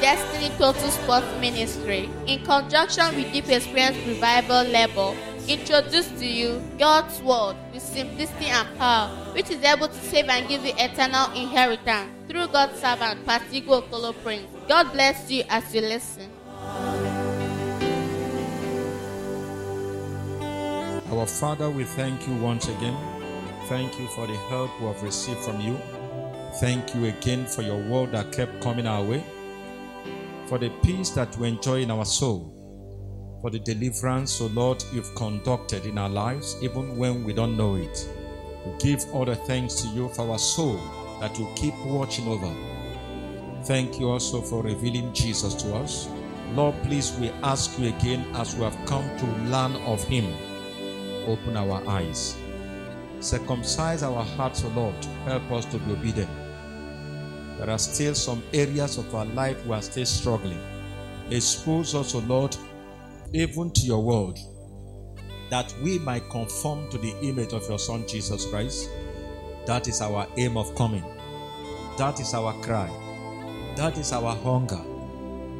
Destiny Total Sports Ministry, in conjunction with Deep Experience Revival Label, introduce to you God's Word with simplicity and power, which is able to save and give you eternal inheritance through God's servant, Pastor Igwe Prince. God bless you as you listen. Our Father, we thank you once again. Thank you for the help we have received from you. Thank you again for your word that kept coming our way, for the peace that we enjoy in our soul, for the deliverance, O Lord, you've conducted in our lives, even when we don't know it. We give all the thanks to you for our soul that you keep watching over. Thank you also for revealing Jesus to us. Lord, please, we ask you again as we have come to learn of him open our eyes. Circumcise our hearts, O Lord. Help us to be obedient. There are still some areas of our life we are still struggling. Expose us, O Lord, even to your word, that we might conform to the image of your Son Jesus Christ. That is our aim of coming. That is our cry. That is our hunger.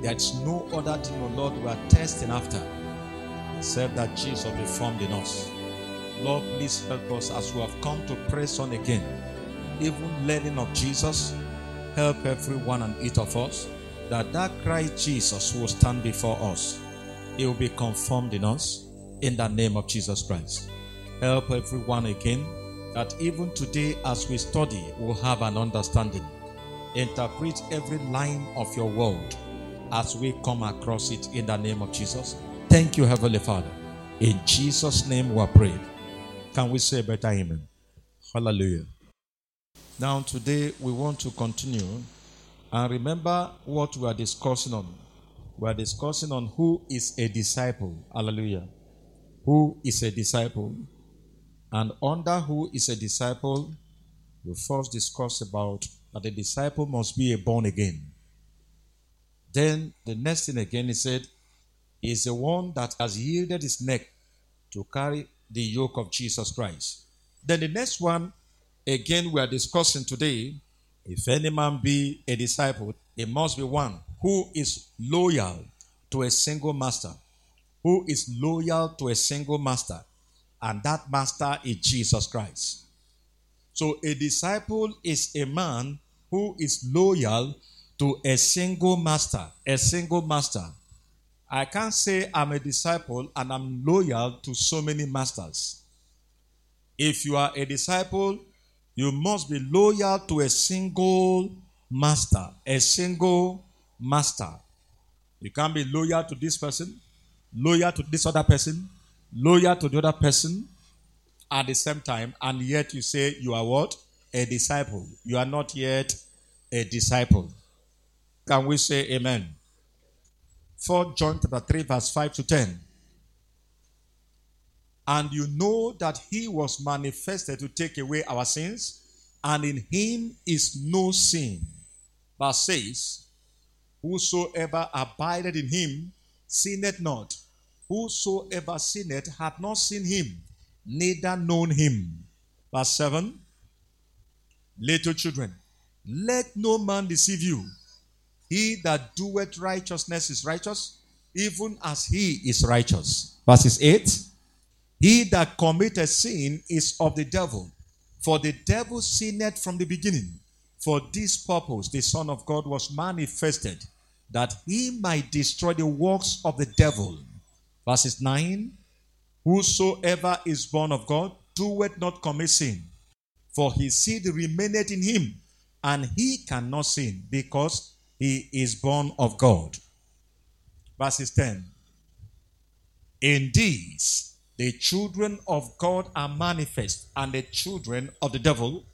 There is no other thing, O Lord, we are testing after except that Jesus be formed in us. Lord, please help us as we have come to press on again. Even learning of Jesus, help every one and each of us that that Christ Jesus will stand before us. He will be confirmed in us in the name of Jesus Christ. Help everyone again that even today as we study, we'll have an understanding. Interpret every line of your word as we come across it in the name of Jesus. Thank you, Heavenly Father. In Jesus' name we are prayed. Can we say better amen? Hallelujah. Now, today we want to continue and remember what we are discussing on. We are discussing on who is a disciple. Hallelujah. Who is a disciple? And under who is a disciple, we first discuss about that the disciple must be a born again. Then the next thing again, he said, is the one that has yielded his neck to carry the yoke of Jesus Christ. Then the next one, again, we are discussing today. If any man be a disciple, it must be one who is loyal to a single master. Who is loyal to a single master. And that master is Jesus Christ. So a disciple is a man who is loyal to a single master. A single master. I can't say I'm a disciple and I'm loyal to so many masters. If you are a disciple, you must be loyal to a single master. A single master. You can't be loyal to this person, loyal to this other person, loyal to the other person at the same time, and yet you say you are what? A disciple. You are not yet a disciple. Can we say amen? 4 John chapter 3, verse 5 to 10. And you know that he was manifested to take away our sins, and in him is no sin. Verse says, Whosoever abideth in him sinneth not. Whosoever sinneth hath not seen him, neither known him. Verse 7 Little children, let no man deceive you. He that doeth righteousness is righteous, even as he is righteous. Verses 8 He that committeth sin is of the devil, for the devil sinned from the beginning. For this purpose the Son of God was manifested, that he might destroy the works of the devil. Verses 9 Whosoever is born of God doeth not commit sin, for his seed remaineth in him, and he cannot sin, because he is born of God. Verses 10 In these the children of God are manifest, and the children of the devil.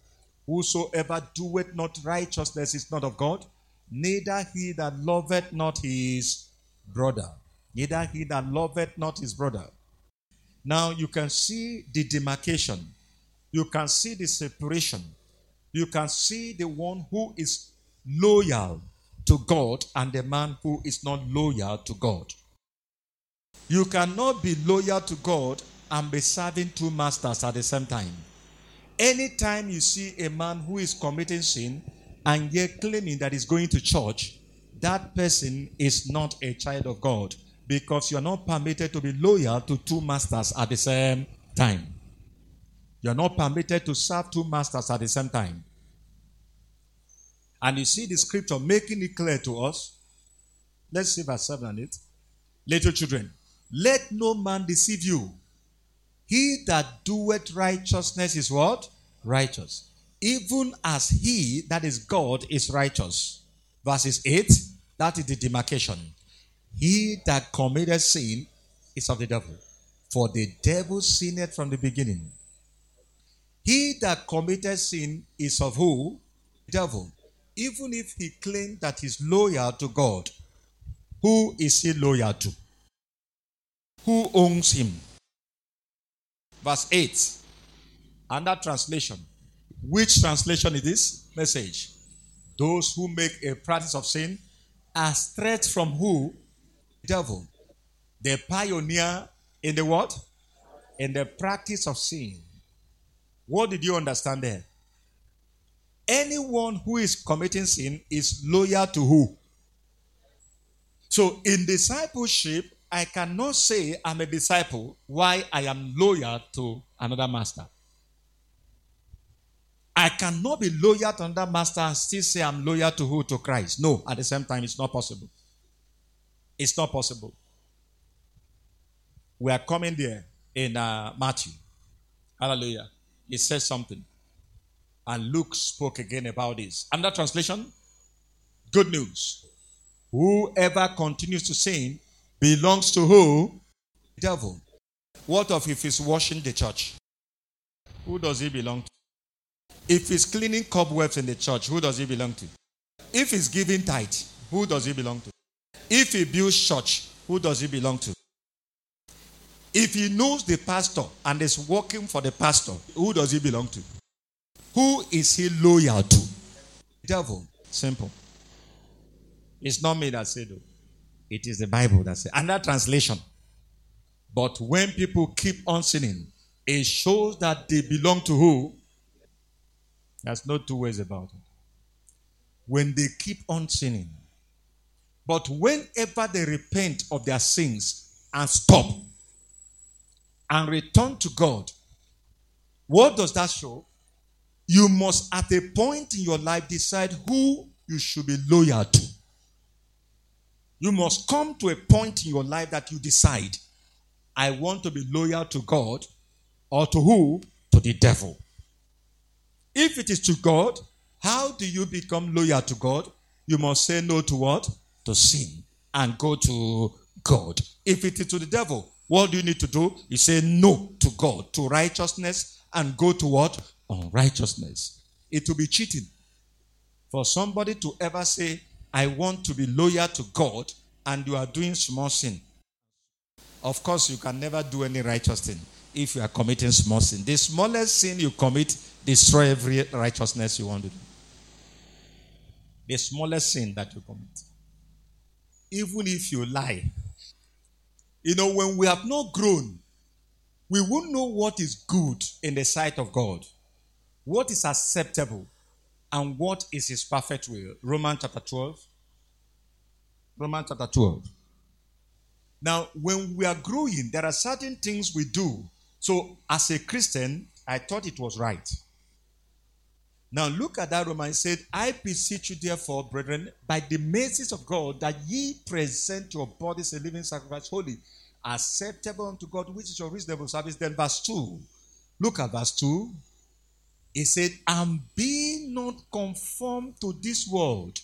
Whosoever doeth not righteousness is not of God, neither he that loveth not his brother. Neither he that loveth not his brother. Now you can see the demarcation you can see the separation. You can see the one who is loyal to God and the man who is not loyal to God. You cannot be loyal to God and be serving two masters at the same time. Anytime you see a man who is committing sin and yet claiming that he's going to church, that person is not a child of God because you're not permitted to be loyal to two masters at the same time. You're not permitted to serve two masters at the same time. And you see the scripture making it clear to us. Let's see verse 7 and 8. Little children, let no man deceive you. He that doeth righteousness is what? Righteous. Even as he that is God is righteous. Verses 8, that is the demarcation. He that committed sin is of the devil. For the devil sinned from the beginning. He that committed sin is of who? Devil. Even if he claimed that he's loyal to God, who is he loyal to? Who owns him? Verse 8. Under translation. Which translation is this? Message. Those who make a practice of sin are straight from who? Devil. The pioneer in the what? In the practice of sin. What did you understand there? Anyone who is committing sin is loyal to who? So in discipleship, I cannot say I'm a disciple why I am loyal to another master. I cannot be loyal to another master and still say I'm loyal to who? To Christ. No, at the same time, it's not possible. It's not possible. We are coming there in uh, Matthew. Hallelujah. He says something. And Luke spoke again about this. Another translation Good news. Whoever continues to sin belongs to who? devil. What of if he's washing the church? Who does he belong to? If he's cleaning cobwebs in the church, who does he belong to? If he's giving tithe, who does he belong to? If he builds church, who does he belong to? If he knows the pastor and is working for the pastor, who does he belong to? Who is he loyal to? Devil. Simple. It's not me that said it. It is the Bible that said. Another translation. But when people keep on sinning, it shows that they belong to who? There's no two ways about it. When they keep on sinning. But whenever they repent of their sins and stop and return to God, what does that show? You must, at a point in your life, decide who you should be loyal to. You must come to a point in your life that you decide, I want to be loyal to God or to who? To the devil. If it is to God, how do you become loyal to God? You must say no to what? To sin and go to God. If it is to the devil, what do you need to do? You say no to God, to righteousness, and go to what? Unrighteousness. It will be cheating for somebody to ever say, I want to be loyal to God, and you are doing small sin. Of course, you can never do any righteous thing if you are committing small sin. The smallest sin you commit destroy every righteousness you want to do. The smallest sin that you commit. Even if you lie. You know, when we have not grown, we won't know what is good in the sight of God, what is acceptable, and what is His perfect will. Romans chapter 12. Romans chapter 12. Now, when we are growing, there are certain things we do. So, as a Christian, I thought it was right. Now look at that Roman. said, I beseech you, therefore, brethren, by the mercies of God, that ye present your bodies a living sacrifice, holy, acceptable unto God, which is your reasonable service. Then verse 2. Look at verse 2. He said, And be not conformed to this world,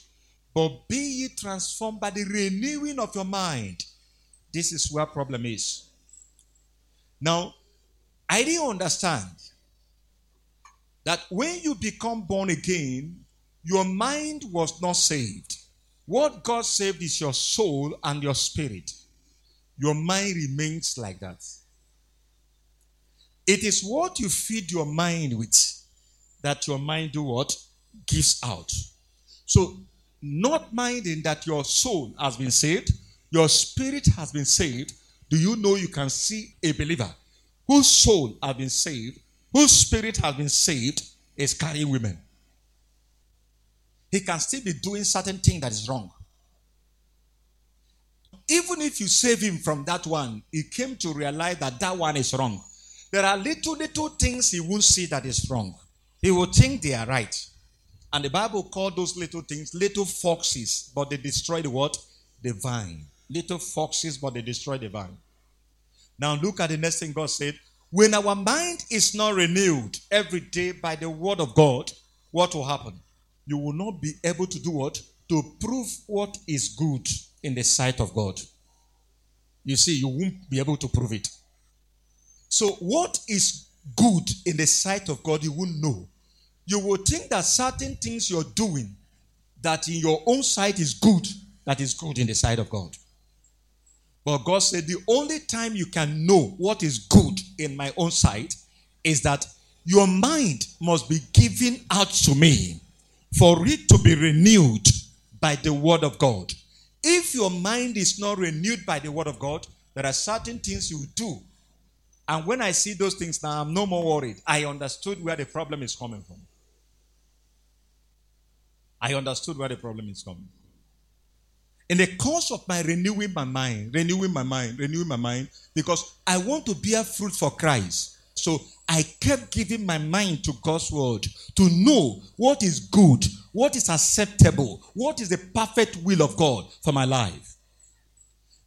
but be ye transformed by the renewing of your mind. This is where problem is. Now, I didn't understand that when you become born again, your mind was not saved. What God saved is your soul and your spirit. Your mind remains like that. It is what you feed your mind with that your mind do what? Gives out. So, not minding that your soul has been saved, your spirit has been saved, do you know you can see a believer whose soul has been saved, whose spirit has been saved, is carrying women? He can still be doing certain thing that is wrong. Even if you save him from that one, he came to realize that that one is wrong. There are little, little things he won't see that is wrong. He will think they are right. And the Bible called those little things little foxes, but they destroy the what? The vine. Little foxes, but they destroy the vine. Now look at the next thing God said. When our mind is not renewed every day by the word of God, what will happen? You will not be able to do what? To prove what is good in the sight of God. You see, you won't be able to prove it. So, what is good in the sight of God, you won't know. You will think that certain things you're doing that in your own sight is good, that is good in the sight of God. But God said the only time you can know what is good in my own sight is that your mind must be given out to me for it to be renewed by the word of God. If your mind is not renewed by the word of God, there are certain things you do. And when I see those things now, I'm no more worried. I understood where the problem is coming from. I understood where the problem is coming. In the course of my renewing my mind, renewing my mind, renewing my mind, because I want to bear fruit for Christ. So I kept giving my mind to God's word to know what is good, what is acceptable, what is the perfect will of God for my life.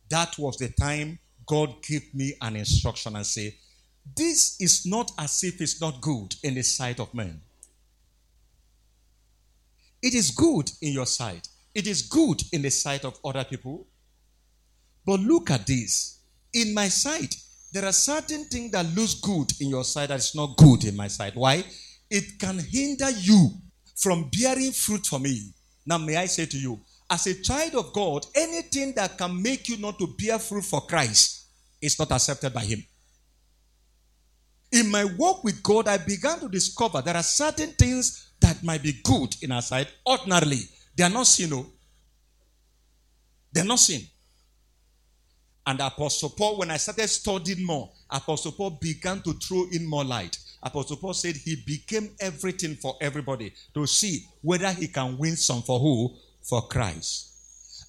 That was the time God gave me an instruction and say, This is not as if it's not good in the sight of men. It is good in your sight. It is good in the sight of other people. But look at this. In my sight, there are certain things that looks good in your sight that is not good in my sight. Why? It can hinder you from bearing fruit for me. Now, may I say to you, as a child of God, anything that can make you not to bear fruit for Christ is not accepted by Him. In my walk with God, I began to discover there are certain things that might be good in our sight. Ordinarily, they are not sin. No. Oh. They're not sin. And Apostle Paul, when I started studying more, Apostle Paul began to throw in more light. Apostle Paul said he became everything for everybody to see whether he can win some for who? For Christ.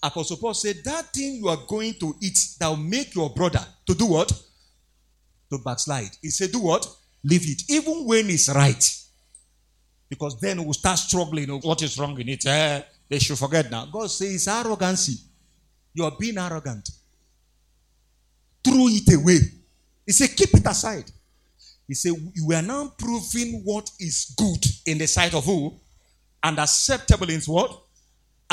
Apostle Paul said that thing you are going to eat that will make your brother to do what? To backslide. He said, do what? Leave it. Even when it's right. Because then we'll start struggling. with what is wrong in it? Eh, they should forget now. God says arrogancy. You are being arrogant. Throw it away. He said, keep it aside. He said, You are now proving what is good in the sight of who? And acceptable in what?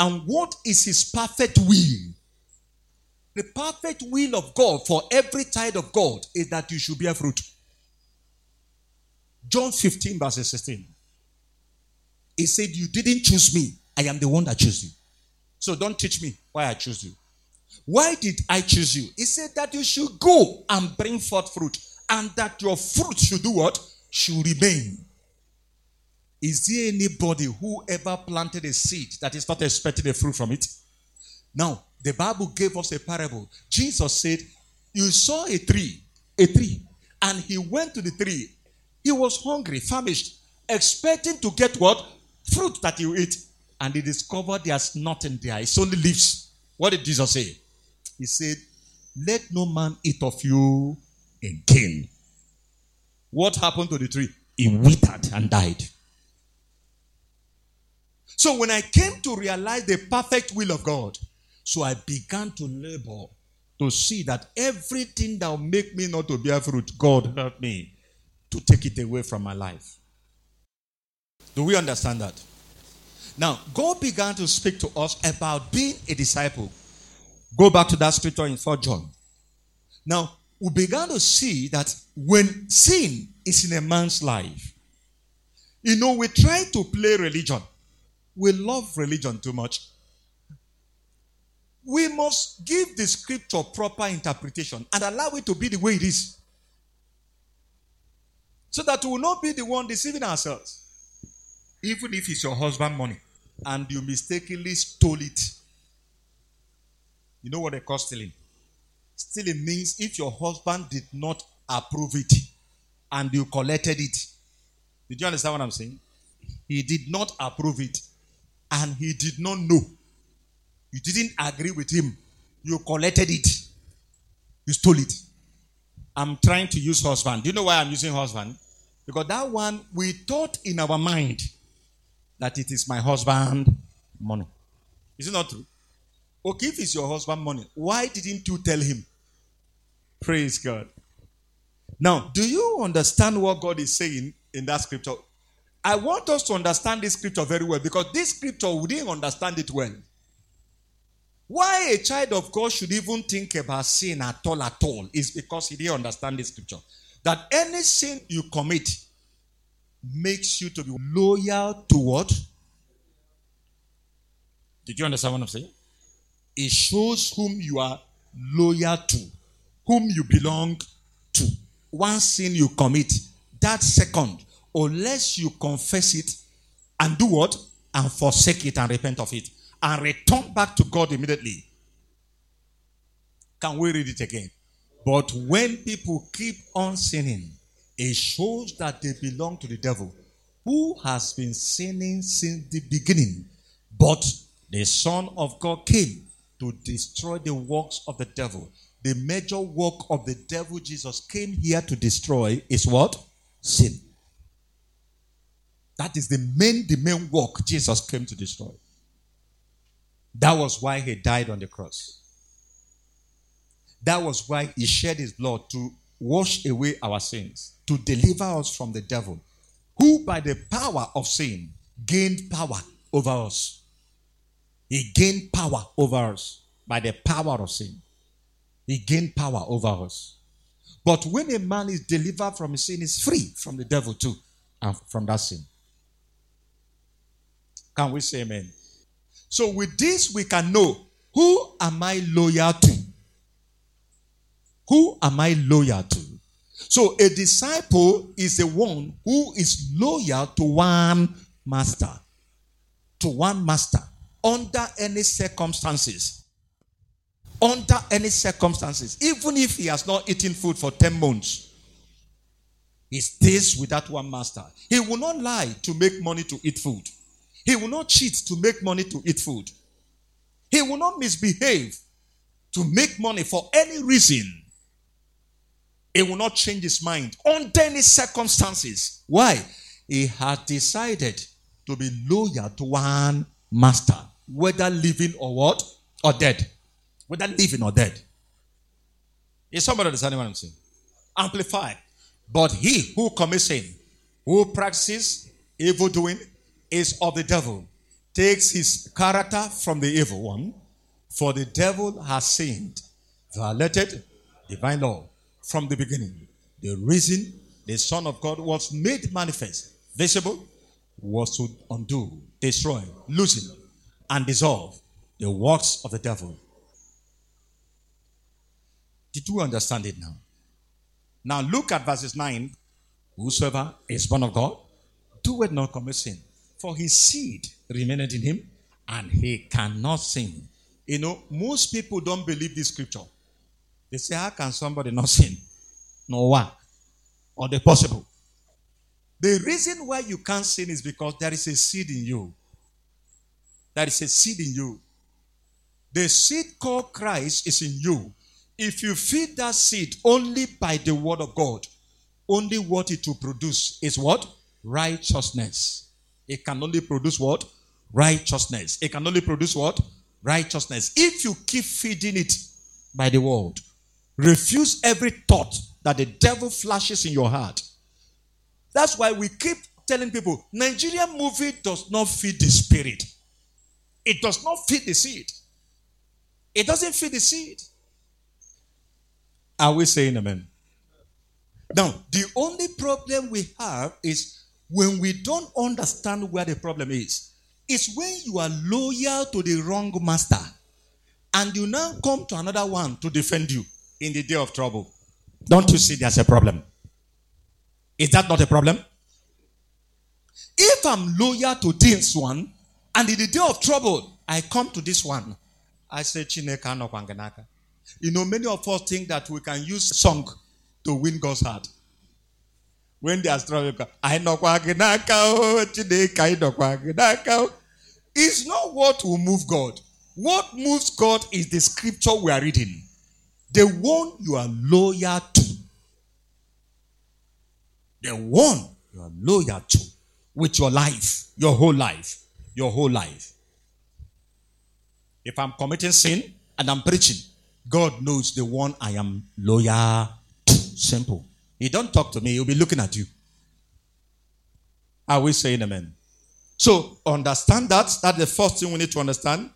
And what is his perfect will? The perfect will of God for every child of God is that you should bear fruit. John 15, verse 16. He said, You didn't choose me. I am the one that chose you. So don't teach me why I chose you. Why did I choose you? He said that you should go and bring forth fruit, and that your fruit should do what? Should remain. Is there anybody who ever planted a seed that is not expecting a fruit from it? Now, the Bible gave us a parable. Jesus said, You saw a tree, a tree, and he went to the tree. He was hungry, famished, expecting to get what? fruit that you eat, and he discovered there's nothing there. It's only leaves. What did Jesus say? He said, Let no man eat of you again. What happened to the tree? It withered and died. So when I came to realize the perfect will of God, so I began to labor to see that everything that will make me not to bear fruit, God help me to take it away from my life. Do we understand that? Now, God began to speak to us about being a disciple. Go back to that scripture in 4 John. Now, we began to see that when sin is in a man's life, you know, we try to play religion. We love religion too much. We must give the scripture proper interpretation and allow it to be the way it is. So that we will not be the one deceiving ourselves. Even if it's your husband money and you mistakenly stole it. You know what they call stealing? Stealing means if your husband did not approve it and you collected it. Did you understand what I'm saying? He did not approve it and he did not know. You didn't agree with him. You collected it. You stole it. I'm trying to use husband. Do you know why I'm using husband? Because that one, we thought in our mind that it is my husband money. Is it not true? Okay, if it's your husband money, why didn't you tell him? Praise God. Now, do you understand what God is saying in that scripture? I want us to understand this scripture very well because this scripture, we didn't understand it well. Why a child of God should even think about sin at all at all is because he didn't understand this scripture. That any sin you commit makes you to be loyal to what? Did you understand what I'm saying? It shows whom you are loyal to, whom you belong to. One sin you commit, that second, unless you confess it and do what? And forsake it and repent of it and return back to God immediately. Can we read it again? But when people keep on sinning, it shows that they belong to the devil, who has been sinning since the beginning. But the Son of God came to destroy the works of the devil. The major work of the devil Jesus came here to destroy is what? Sin. That is the main, the main work Jesus came to destroy. That was why he died on the cross. That was why he shed his blood to wash away our sins, to deliver us from the devil, who by the power of sin gained power over us. He gained power over us by the power of sin. He gained power over us. But when a man is delivered from his sin, he's free from the devil too, and from that sin. Can we say amen? So with this, we can know who am I loyal to? Who am I loyal to? So a disciple is the one who is loyal to one master. To one master under any circumstances. Under any circumstances. Even if he has not eaten food for 10 months, he stays with that one master. He will not lie to make money to eat food. He will not cheat to make money to eat food. He will not misbehave to make money for any reason. He will not change his mind under any circumstances. Why? He has decided to be loyal to one master, whether living or what? Or dead. Whether living or dead. Is somebody understanding what I'm saying? Amplify. But he who commits sin, who practices evil doing, is of the devil, takes his character from the evil one, for the devil has sinned, violated divine law from the beginning. The reason the Son of God was made manifest, visible, was to undo, destroy, loosen, and dissolve the works of the devil. Did you understand it now? Now look at verses 9. Whosoever is born of God, do it not commit sin for his seed remained in him, and he cannot sin. You know, most people don't believe this scripture. They say, How can somebody not sin? No one. Or the possible. The reason why you can't sin is because there is a seed in you. There is a seed in you. The seed called Christ is in you. If you feed that seed only by the word of God, only what it will produce is what? Righteousness. It can only produce what? Righteousness. It can only produce what? Righteousness. If you keep feeding it by the word, refuse every thought that the devil flashes in your heart. That's why we keep telling people Nigerian movie does not feed the spirit. It does not feed the seed. It doesn't feed the seed. Are we saying amen? Now, the only problem we have is when we don't understand where the problem is, it's when you are loyal to the wrong master and you now come to another one to defend you in the day of trouble. Don't you see there's a problem? Is that not a problem? If I'm loyal to this one, and in the day of trouble, I come to this one, I say, Chineke no. You know, many of us think that we can use song to win God's heart. When they are struggling, I know Chineke, I know. It's not what will move God. What moves God is the scripture we are reading. The one you are loyal to. The one you are loyal to with your life, your whole life, your whole life. If I'm committing sin and I'm preaching, God knows the one I am loyal to. Simple. He don't talk to me, he'll be looking at you. Are we saying amen? So understand that. That's the first thing we need to understand.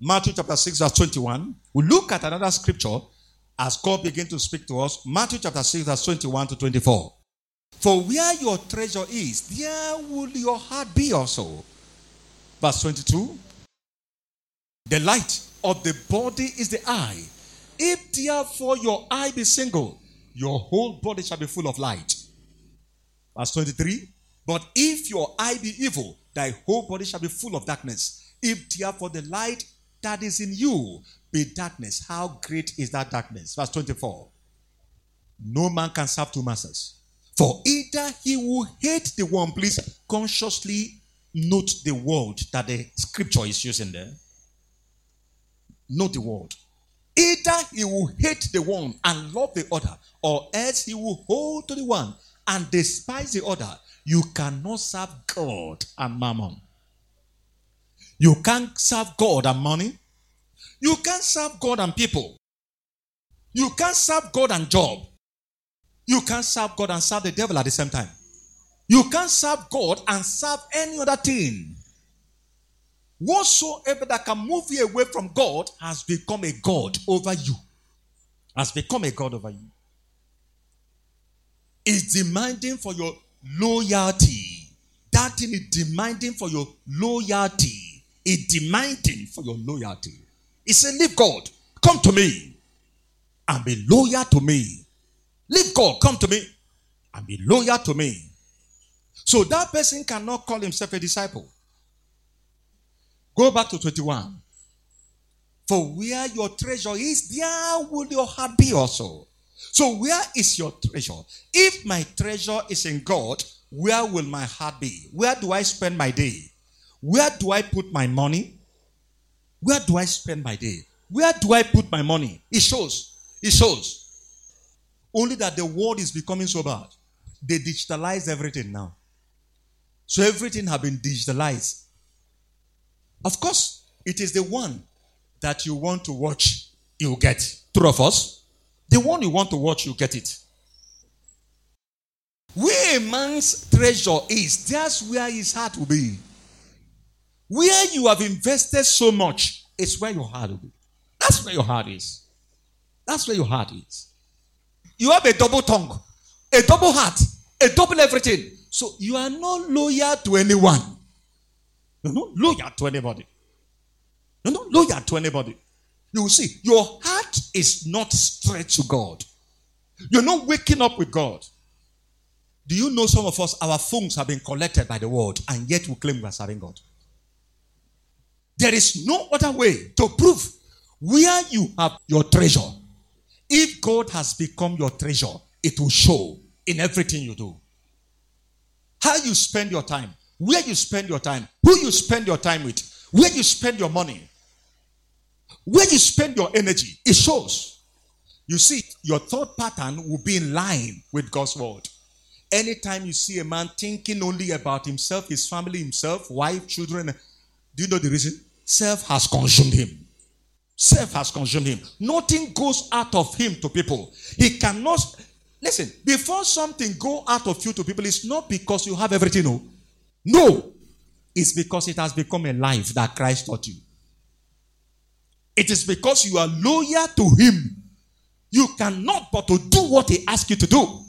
Matthew chapter 6, verse 21. We look at another scripture as God begins to speak to us. Matthew chapter 6, verse 21 to 24. For where your treasure is, there will your heart be also. Verse 22. The light of the body is the eye. If therefore your eye be single, your whole body shall be full of light. Verse 23. But if your eye be evil, thy whole body shall be full of darkness. If therefore the light that is in you be darkness, how great is that darkness? Verse 24. No man can serve two masters. For either he will hate the one, please consciously note the word that the scripture is using there. Note the word. Either he will hate the one and love the other, or else he will hold to the one and despise the other. You cannot serve God and mammon. You can't serve God and money. You can't serve God and people. You can't serve God and job. You can't serve God and serve the devil at the same time. You can't serve God and serve any other thing. Whatsoever that can move you away from God has become a God over you. Has become a God over you. Is demanding for your loyalty. That thing is demanding for your loyalty. It's demanding for your loyalty. He said, Leave God. Come to me and be loyal to me. Leave God, come to me and be loyal to me. So that person cannot call himself a disciple. Go back to 21. For where your treasure is, there will your heart be also. So, where is your treasure? If my treasure is in God, where will my heart be? Where do I spend my day? Where do I put my money? Where do I spend my day? Where do I put my money? It shows. It shows. Only that the world is becoming so bad. They digitalize everything now. So everything have been digitalized. Of course, it is the one that you want to watch, you get. True of us. The one you want to watch, you get it. Where a man's treasure is, that's where his heart will be. Where you have invested so much is where your heart will be. That's where your heart is. That's where your heart is. You have a double tongue, a double heart, a double everything. So you are not loyal to anyone. You're not loyal to anybody. You're not loyal to anybody. You will see, your heart is not straight to God. You're not waking up with God. Do you know some of us, our phones have been collected by the world, and yet we claim we are serving God? There is no other way to prove where you have your treasure if God has become your treasure, it will show in everything you do. How you spend your time, where you spend your time, who you spend your time with, where you spend your money, where you spend your energy, it shows. You see, your thought pattern will be in line with God's word. Anytime you see a man thinking only about himself, his family, himself, wife, children, do you know the reason? Self has consumed him. Self has consumed him. Nothing goes out of him to people. He cannot listen. Before something go out of you to people, it's not because you have everything. No, no, it's because it has become a life that Christ taught you. It is because you are loyal to him. You cannot but to do what he asks you to do.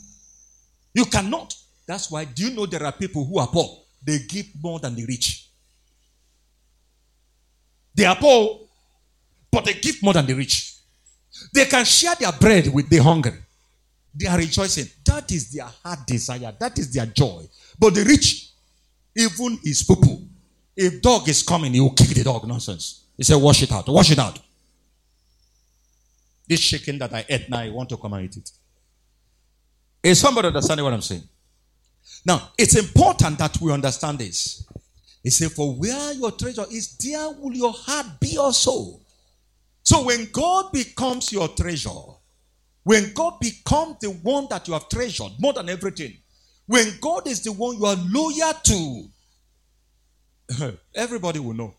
You cannot. That's why. Do you know there are people who are poor? They give more than the rich. They are poor but they give more than the rich. They can share their bread with the hungry. They are rejoicing. That is their heart desire. That is their joy. But the rich, even his people, if dog is coming, he will kick the dog. Nonsense. He said, wash it out. Wash it out. This chicken that I ate now, I want to come and eat it. Is somebody understanding what I'm saying? Now, it's important that we understand this. He said, For where your treasure is, there will your heart be also. So when God becomes your treasure, when God becomes the one that you have treasured more than everything, when God is the one you are loyal to, everybody will know.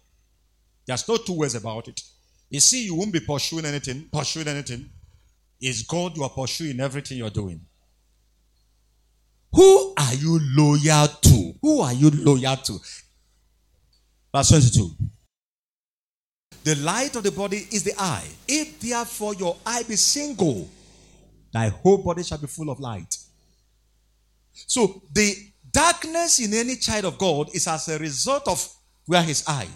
There's no two ways about it. You see, you won't be pursuing anything, pursuing anything. It's God you are pursuing everything you're doing. Who are you loyal to? Who are you loyal to? Verse 22. The light of the body is the eye. If therefore your eye be single, thy whole body shall be full of light. So the darkness in any child of God is as a result of where his eye.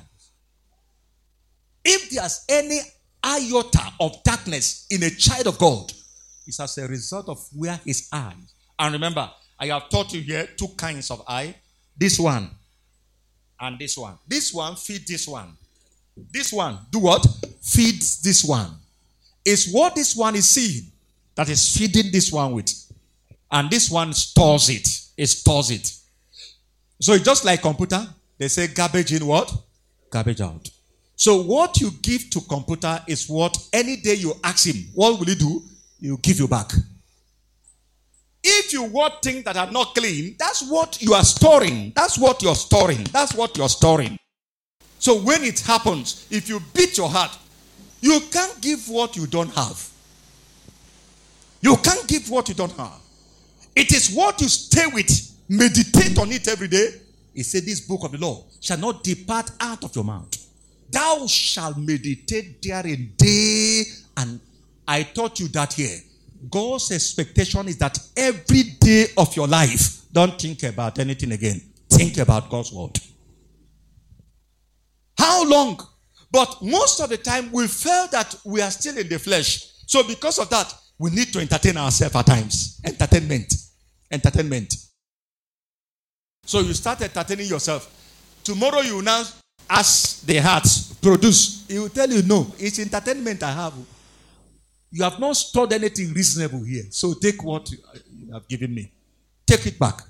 If there's any iota of darkness in a child of God, it's as a result of where his eye. And remember, I have taught you here two kinds of eye. This one and this one. This one feed this one. This one do what? Feeds this one. It's what this one is seeing that is feeding this one with. And this one stores it. It stores it. So it's just like computer. They say garbage in what? Garbage out. So what you give to computer is what any day you ask him, what will he do? He'll give you back. If you want things that are not clean, that's what you are storing. That's what you're storing. That's what you're storing. So when it happens, if you beat your heart, you can't give what you don't have. You can't give what you don't have. It is what you stay with. Meditate on it every day. He said, This book of the law shall not depart out of your mouth. Thou shalt meditate therein day and I taught you that here. God's expectation is that every day of your life, don't think about anything again. Think about God's word. How long? But most of the time, we feel that we are still in the flesh. So, because of that, we need to entertain ourselves at times. Entertainment. Entertainment. So, you start entertaining yourself. Tomorrow, you now ask the heart, produce. He will tell you, no, it's entertainment I have. You have not stored anything reasonable here. So take what you have given me. Take it back.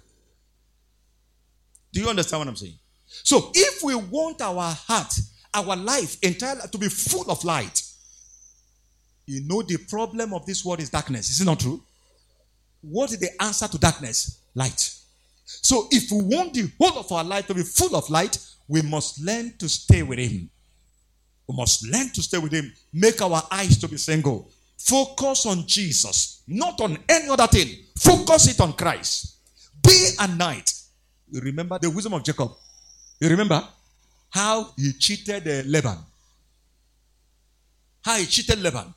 Do you understand what I'm saying? So if we want our heart, our life entirely to be full of light, you know the problem of this world is darkness. Is it not true? What is the answer to darkness? Light. So if we want the whole of our life to be full of light, we must learn to stay with Him. We must learn to stay with Him. Make our eyes to be single. Focus on Jesus, not on any other thing. Focus it on Christ. Day and night. You remember the wisdom of Jacob. You remember how he cheated uh, Laban. How he cheated Laban.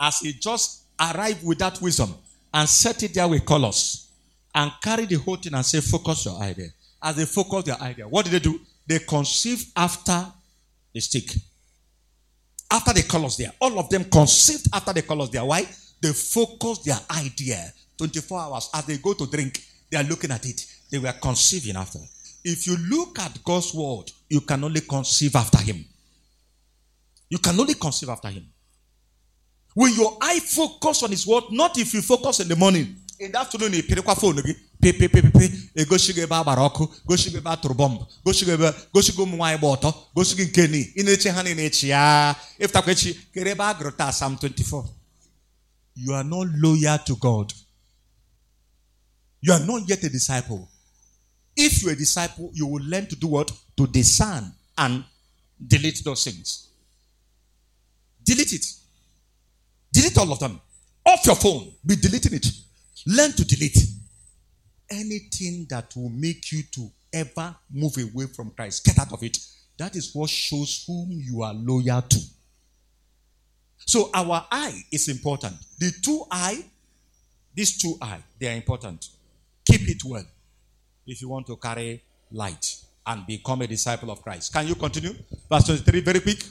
As he just arrived with that wisdom and set it there with colors and carry the whole thing and say, Focus your idea. As they focus their idea, what did they do? They conceived after the stick after the colors there. All of them conceived after the colors there. Why? They focus their idea 24 hours. As they go to drink, they are looking at it. They were conceiving after. If you look at God's word, you can only conceive after Him. You can only conceive after Him. When your eye focus on His word, not if you focus in the morning, in the afternoon, you pick up phone again. Pe, pe, pe, pe, egosi gị ebe a gbara ọkụ gosi gị ebe a tụrụ bọmbụ gosi gị ebe gosi gị ụmụ nwaanyị gba gosi gị nke ni ị na-eche ha niile echi ya ịfụtakwa echi kere ebe Psalm 24 you are not loyal to God. You are not yet a disciple. If you're a disciple you will learn to do what? To discern and delete those things. Delete it delete all of them off your phone be deleting it learn to delete anything that will make you to ever move away from Christ, get out of it. That is what shows whom you are loyal to. So our eye is important. The two eye, these two eye, they are important. Keep it well if you want to carry light and become a disciple of Christ. Can you continue? Verse 23, very quick.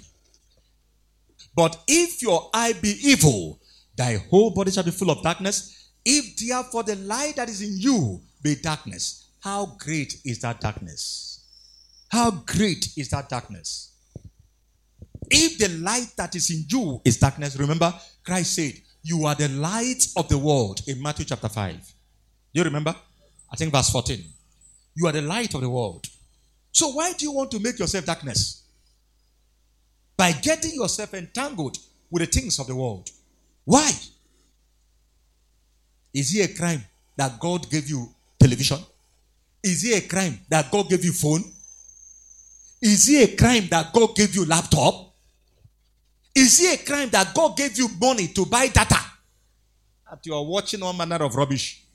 But if your eye be evil, thy whole body shall be full of darkness. If therefore the light that is in you be darkness, how great is that darkness? How great is that darkness? If the light that is in you is darkness, remember, Christ said, You are the light of the world in Matthew chapter 5. Do you remember? I think verse 14. You are the light of the world. So why do you want to make yourself darkness? By getting yourself entangled with the things of the world. Why? Is it a crime that God gave you television? Is it a crime that God gave you phone? Is it a crime that God gave you laptop? Is it a crime that God gave you money to buy data? That you are watching all manner of rubbish.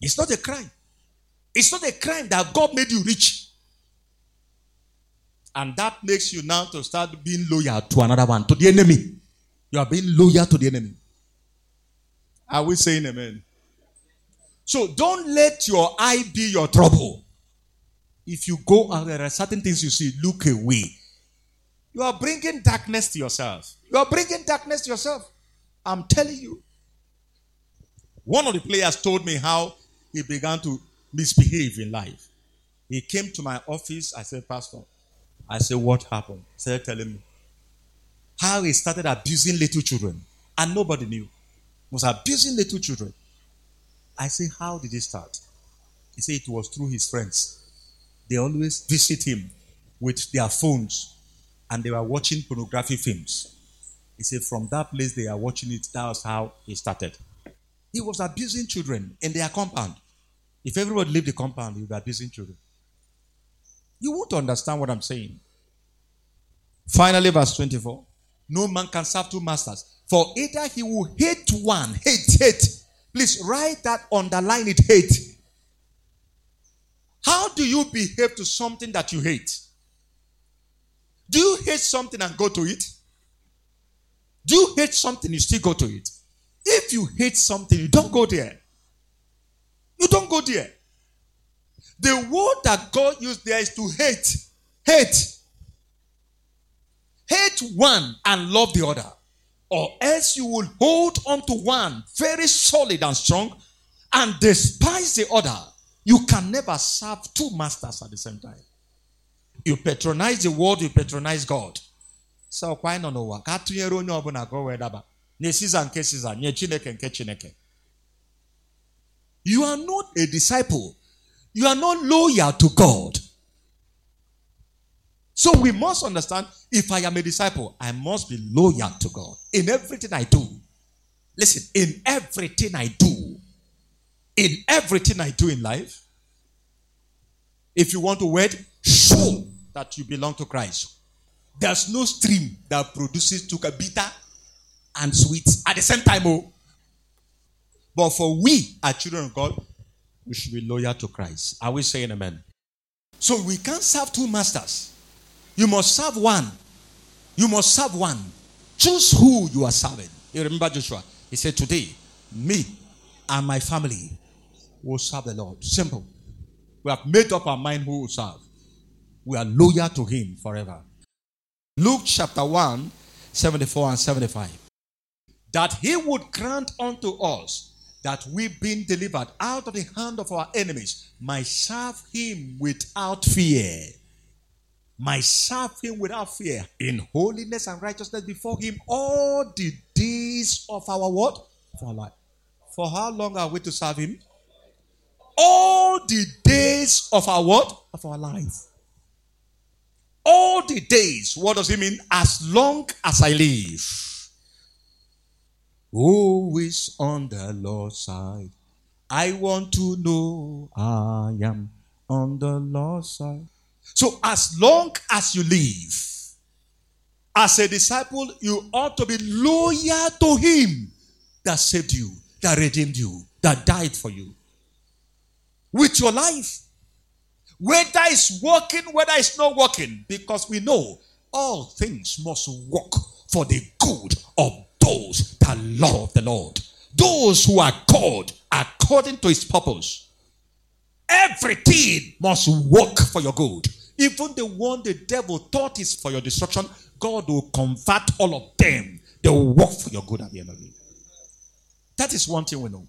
It's not a crime. It's not a crime that God made you rich. And that makes you now to start being loyal to another one, to the enemy. You are being loyal to the enemy. Are we saying amen? So don't let your eye be your trouble. If you go out, there are certain things you see, look away. You are bringing darkness to yourself. You are bringing darkness to yourself. I'm telling you. One of the players told me how he began to misbehave in life. He came to my office. I said, Pastor, I said, What happened? He started telling me how he started abusing little children and nobody knew. He was abusing little children. I said, How did he start? He said it was through his friends. They always visit him with their phones and they were watching pornography films. He said, From that place they are watching it, that was how he started. He was abusing children in their compound. If everybody leave the compound, he will be abusing children. You won't understand what I'm saying. Finally, verse 24. No man can serve two masters. For either he will hate one, hate, hate. Please write that, underline it, hate. How do you behave to something that you hate? Do you hate something and go to it? Do you hate something, you still go to it? If you hate something, you don't go there. You don't go there. The word that God used there is to hate. Hate. Hate one and love the other. Or else you will hold on to one very solid and strong and despise the other. You can never serve two masters at the same time. You patronize the world, you patronize God. So why no no ka atụnyere onye ọbụla ka o wee daba Chineke nke Chineke. You are not a disciple. You are not loyal to God. So we must understand if I am a disciple, I must be loyal to God in everything I do. Listen, in everything I do, in everything I do in life, if you want to wed, show that you belong to Christ. There's no stream that produces tuka bitter and sweet at the same time. Oh. But for we, are children of God, we should be loyal to Christ. Are we saying amen? So we can't serve two masters. You must serve one. You must serve one. Choose who you are serving. You remember Joshua? He said, Today, me and my family will serve the Lord. Simple. We have made up our mind who will serve. We are loyal to Him forever. Luke chapter 1, 74 and 75. That He would grant unto us that we, being delivered out of the hand of our enemies, might serve Him without fear. Might serve Him without fear in holiness and righteousness before Him all the days of our what? For our life. For how long are we to serve Him? All the days of our what? Of our life. All the days. What does it mean? As long as I live. Who is on the Lord's side? I want to know I am on the Lord's side. So, as long as you live, as a disciple, you ought to be loyal to Him that saved you, that redeemed you, that died for you. With your life, whether it's working, whether it's not working, because we know all things must work for the good of those that love the Lord, those who are called according to his purpose. Everything must work for your good. Even the one the devil thought is for your destruction, God will convert all of them They will work for your good at the end of it. That is one thing we know.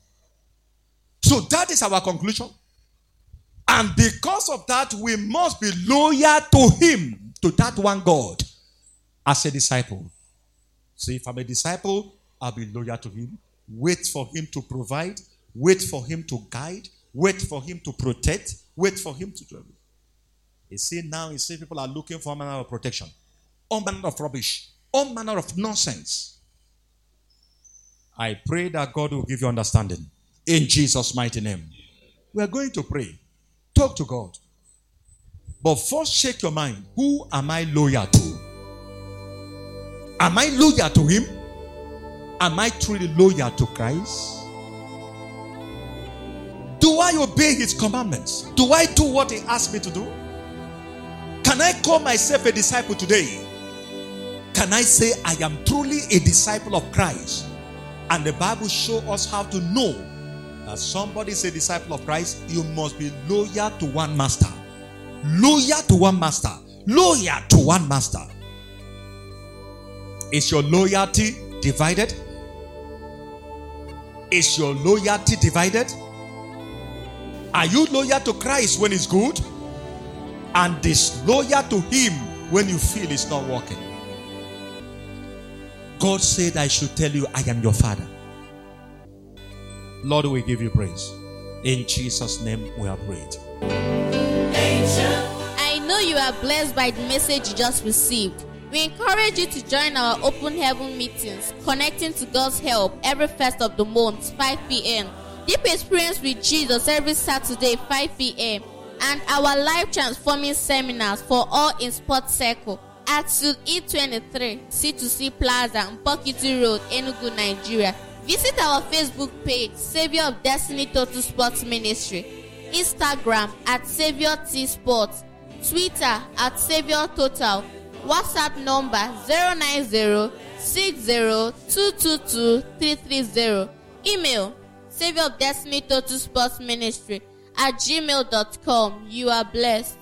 So that is our conclusion. And because of that, we must be loyal to Him, to that one God, as a disciple. So if I'm a disciple, I'll be loyal to Him. Wait for Him to provide, wait for Him to guide, wait for Him to protect, wait for Him to do everything. You see, now you see people are looking for a manner of protection, all manner of rubbish, all manner of nonsense. I pray that God will give you understanding in Jesus' mighty name. We are going to pray. Talk to God. But first, shake your mind. Who am I loyal to? Am I loyal to Him? Am I truly loyal to Christ? Do I obey His commandments? Do I do what He asked me to do? Can I call myself a disciple today? Can I say I am truly a disciple of Christ? And the Bible show us how to know that somebody is a disciple of Christ. You must be loyal to one master. Loyal to one master. Loyal to one master. Is your loyalty divided? Is your loyalty divided? Are you loyal to Christ when it's good? And disloyal to Him when you feel it's not working? God said, I should tell you, I am your Father. Lord, we give you praise. In Jesus' name we are prayed. I know you are blessed by the message you just received. We encourage you to join our open heaven meetings, connecting to God's help every first of the month, 5 p.m. Deep experience with Jesus every Saturday, 5 p.m. And our life transforming seminars for all in Sports Circle at Suite E23, C2C Plaza, Mpokiti Road, Enugu, Nigeria. Visit our Facebook page, Savior of Destiny Total Sports Ministry, Instagram at Savior T Sports, Twitter at Savior Total, WhatsApp number 090 email Savior of Destiny Total Sports Ministry at gmail.com. You are blessed.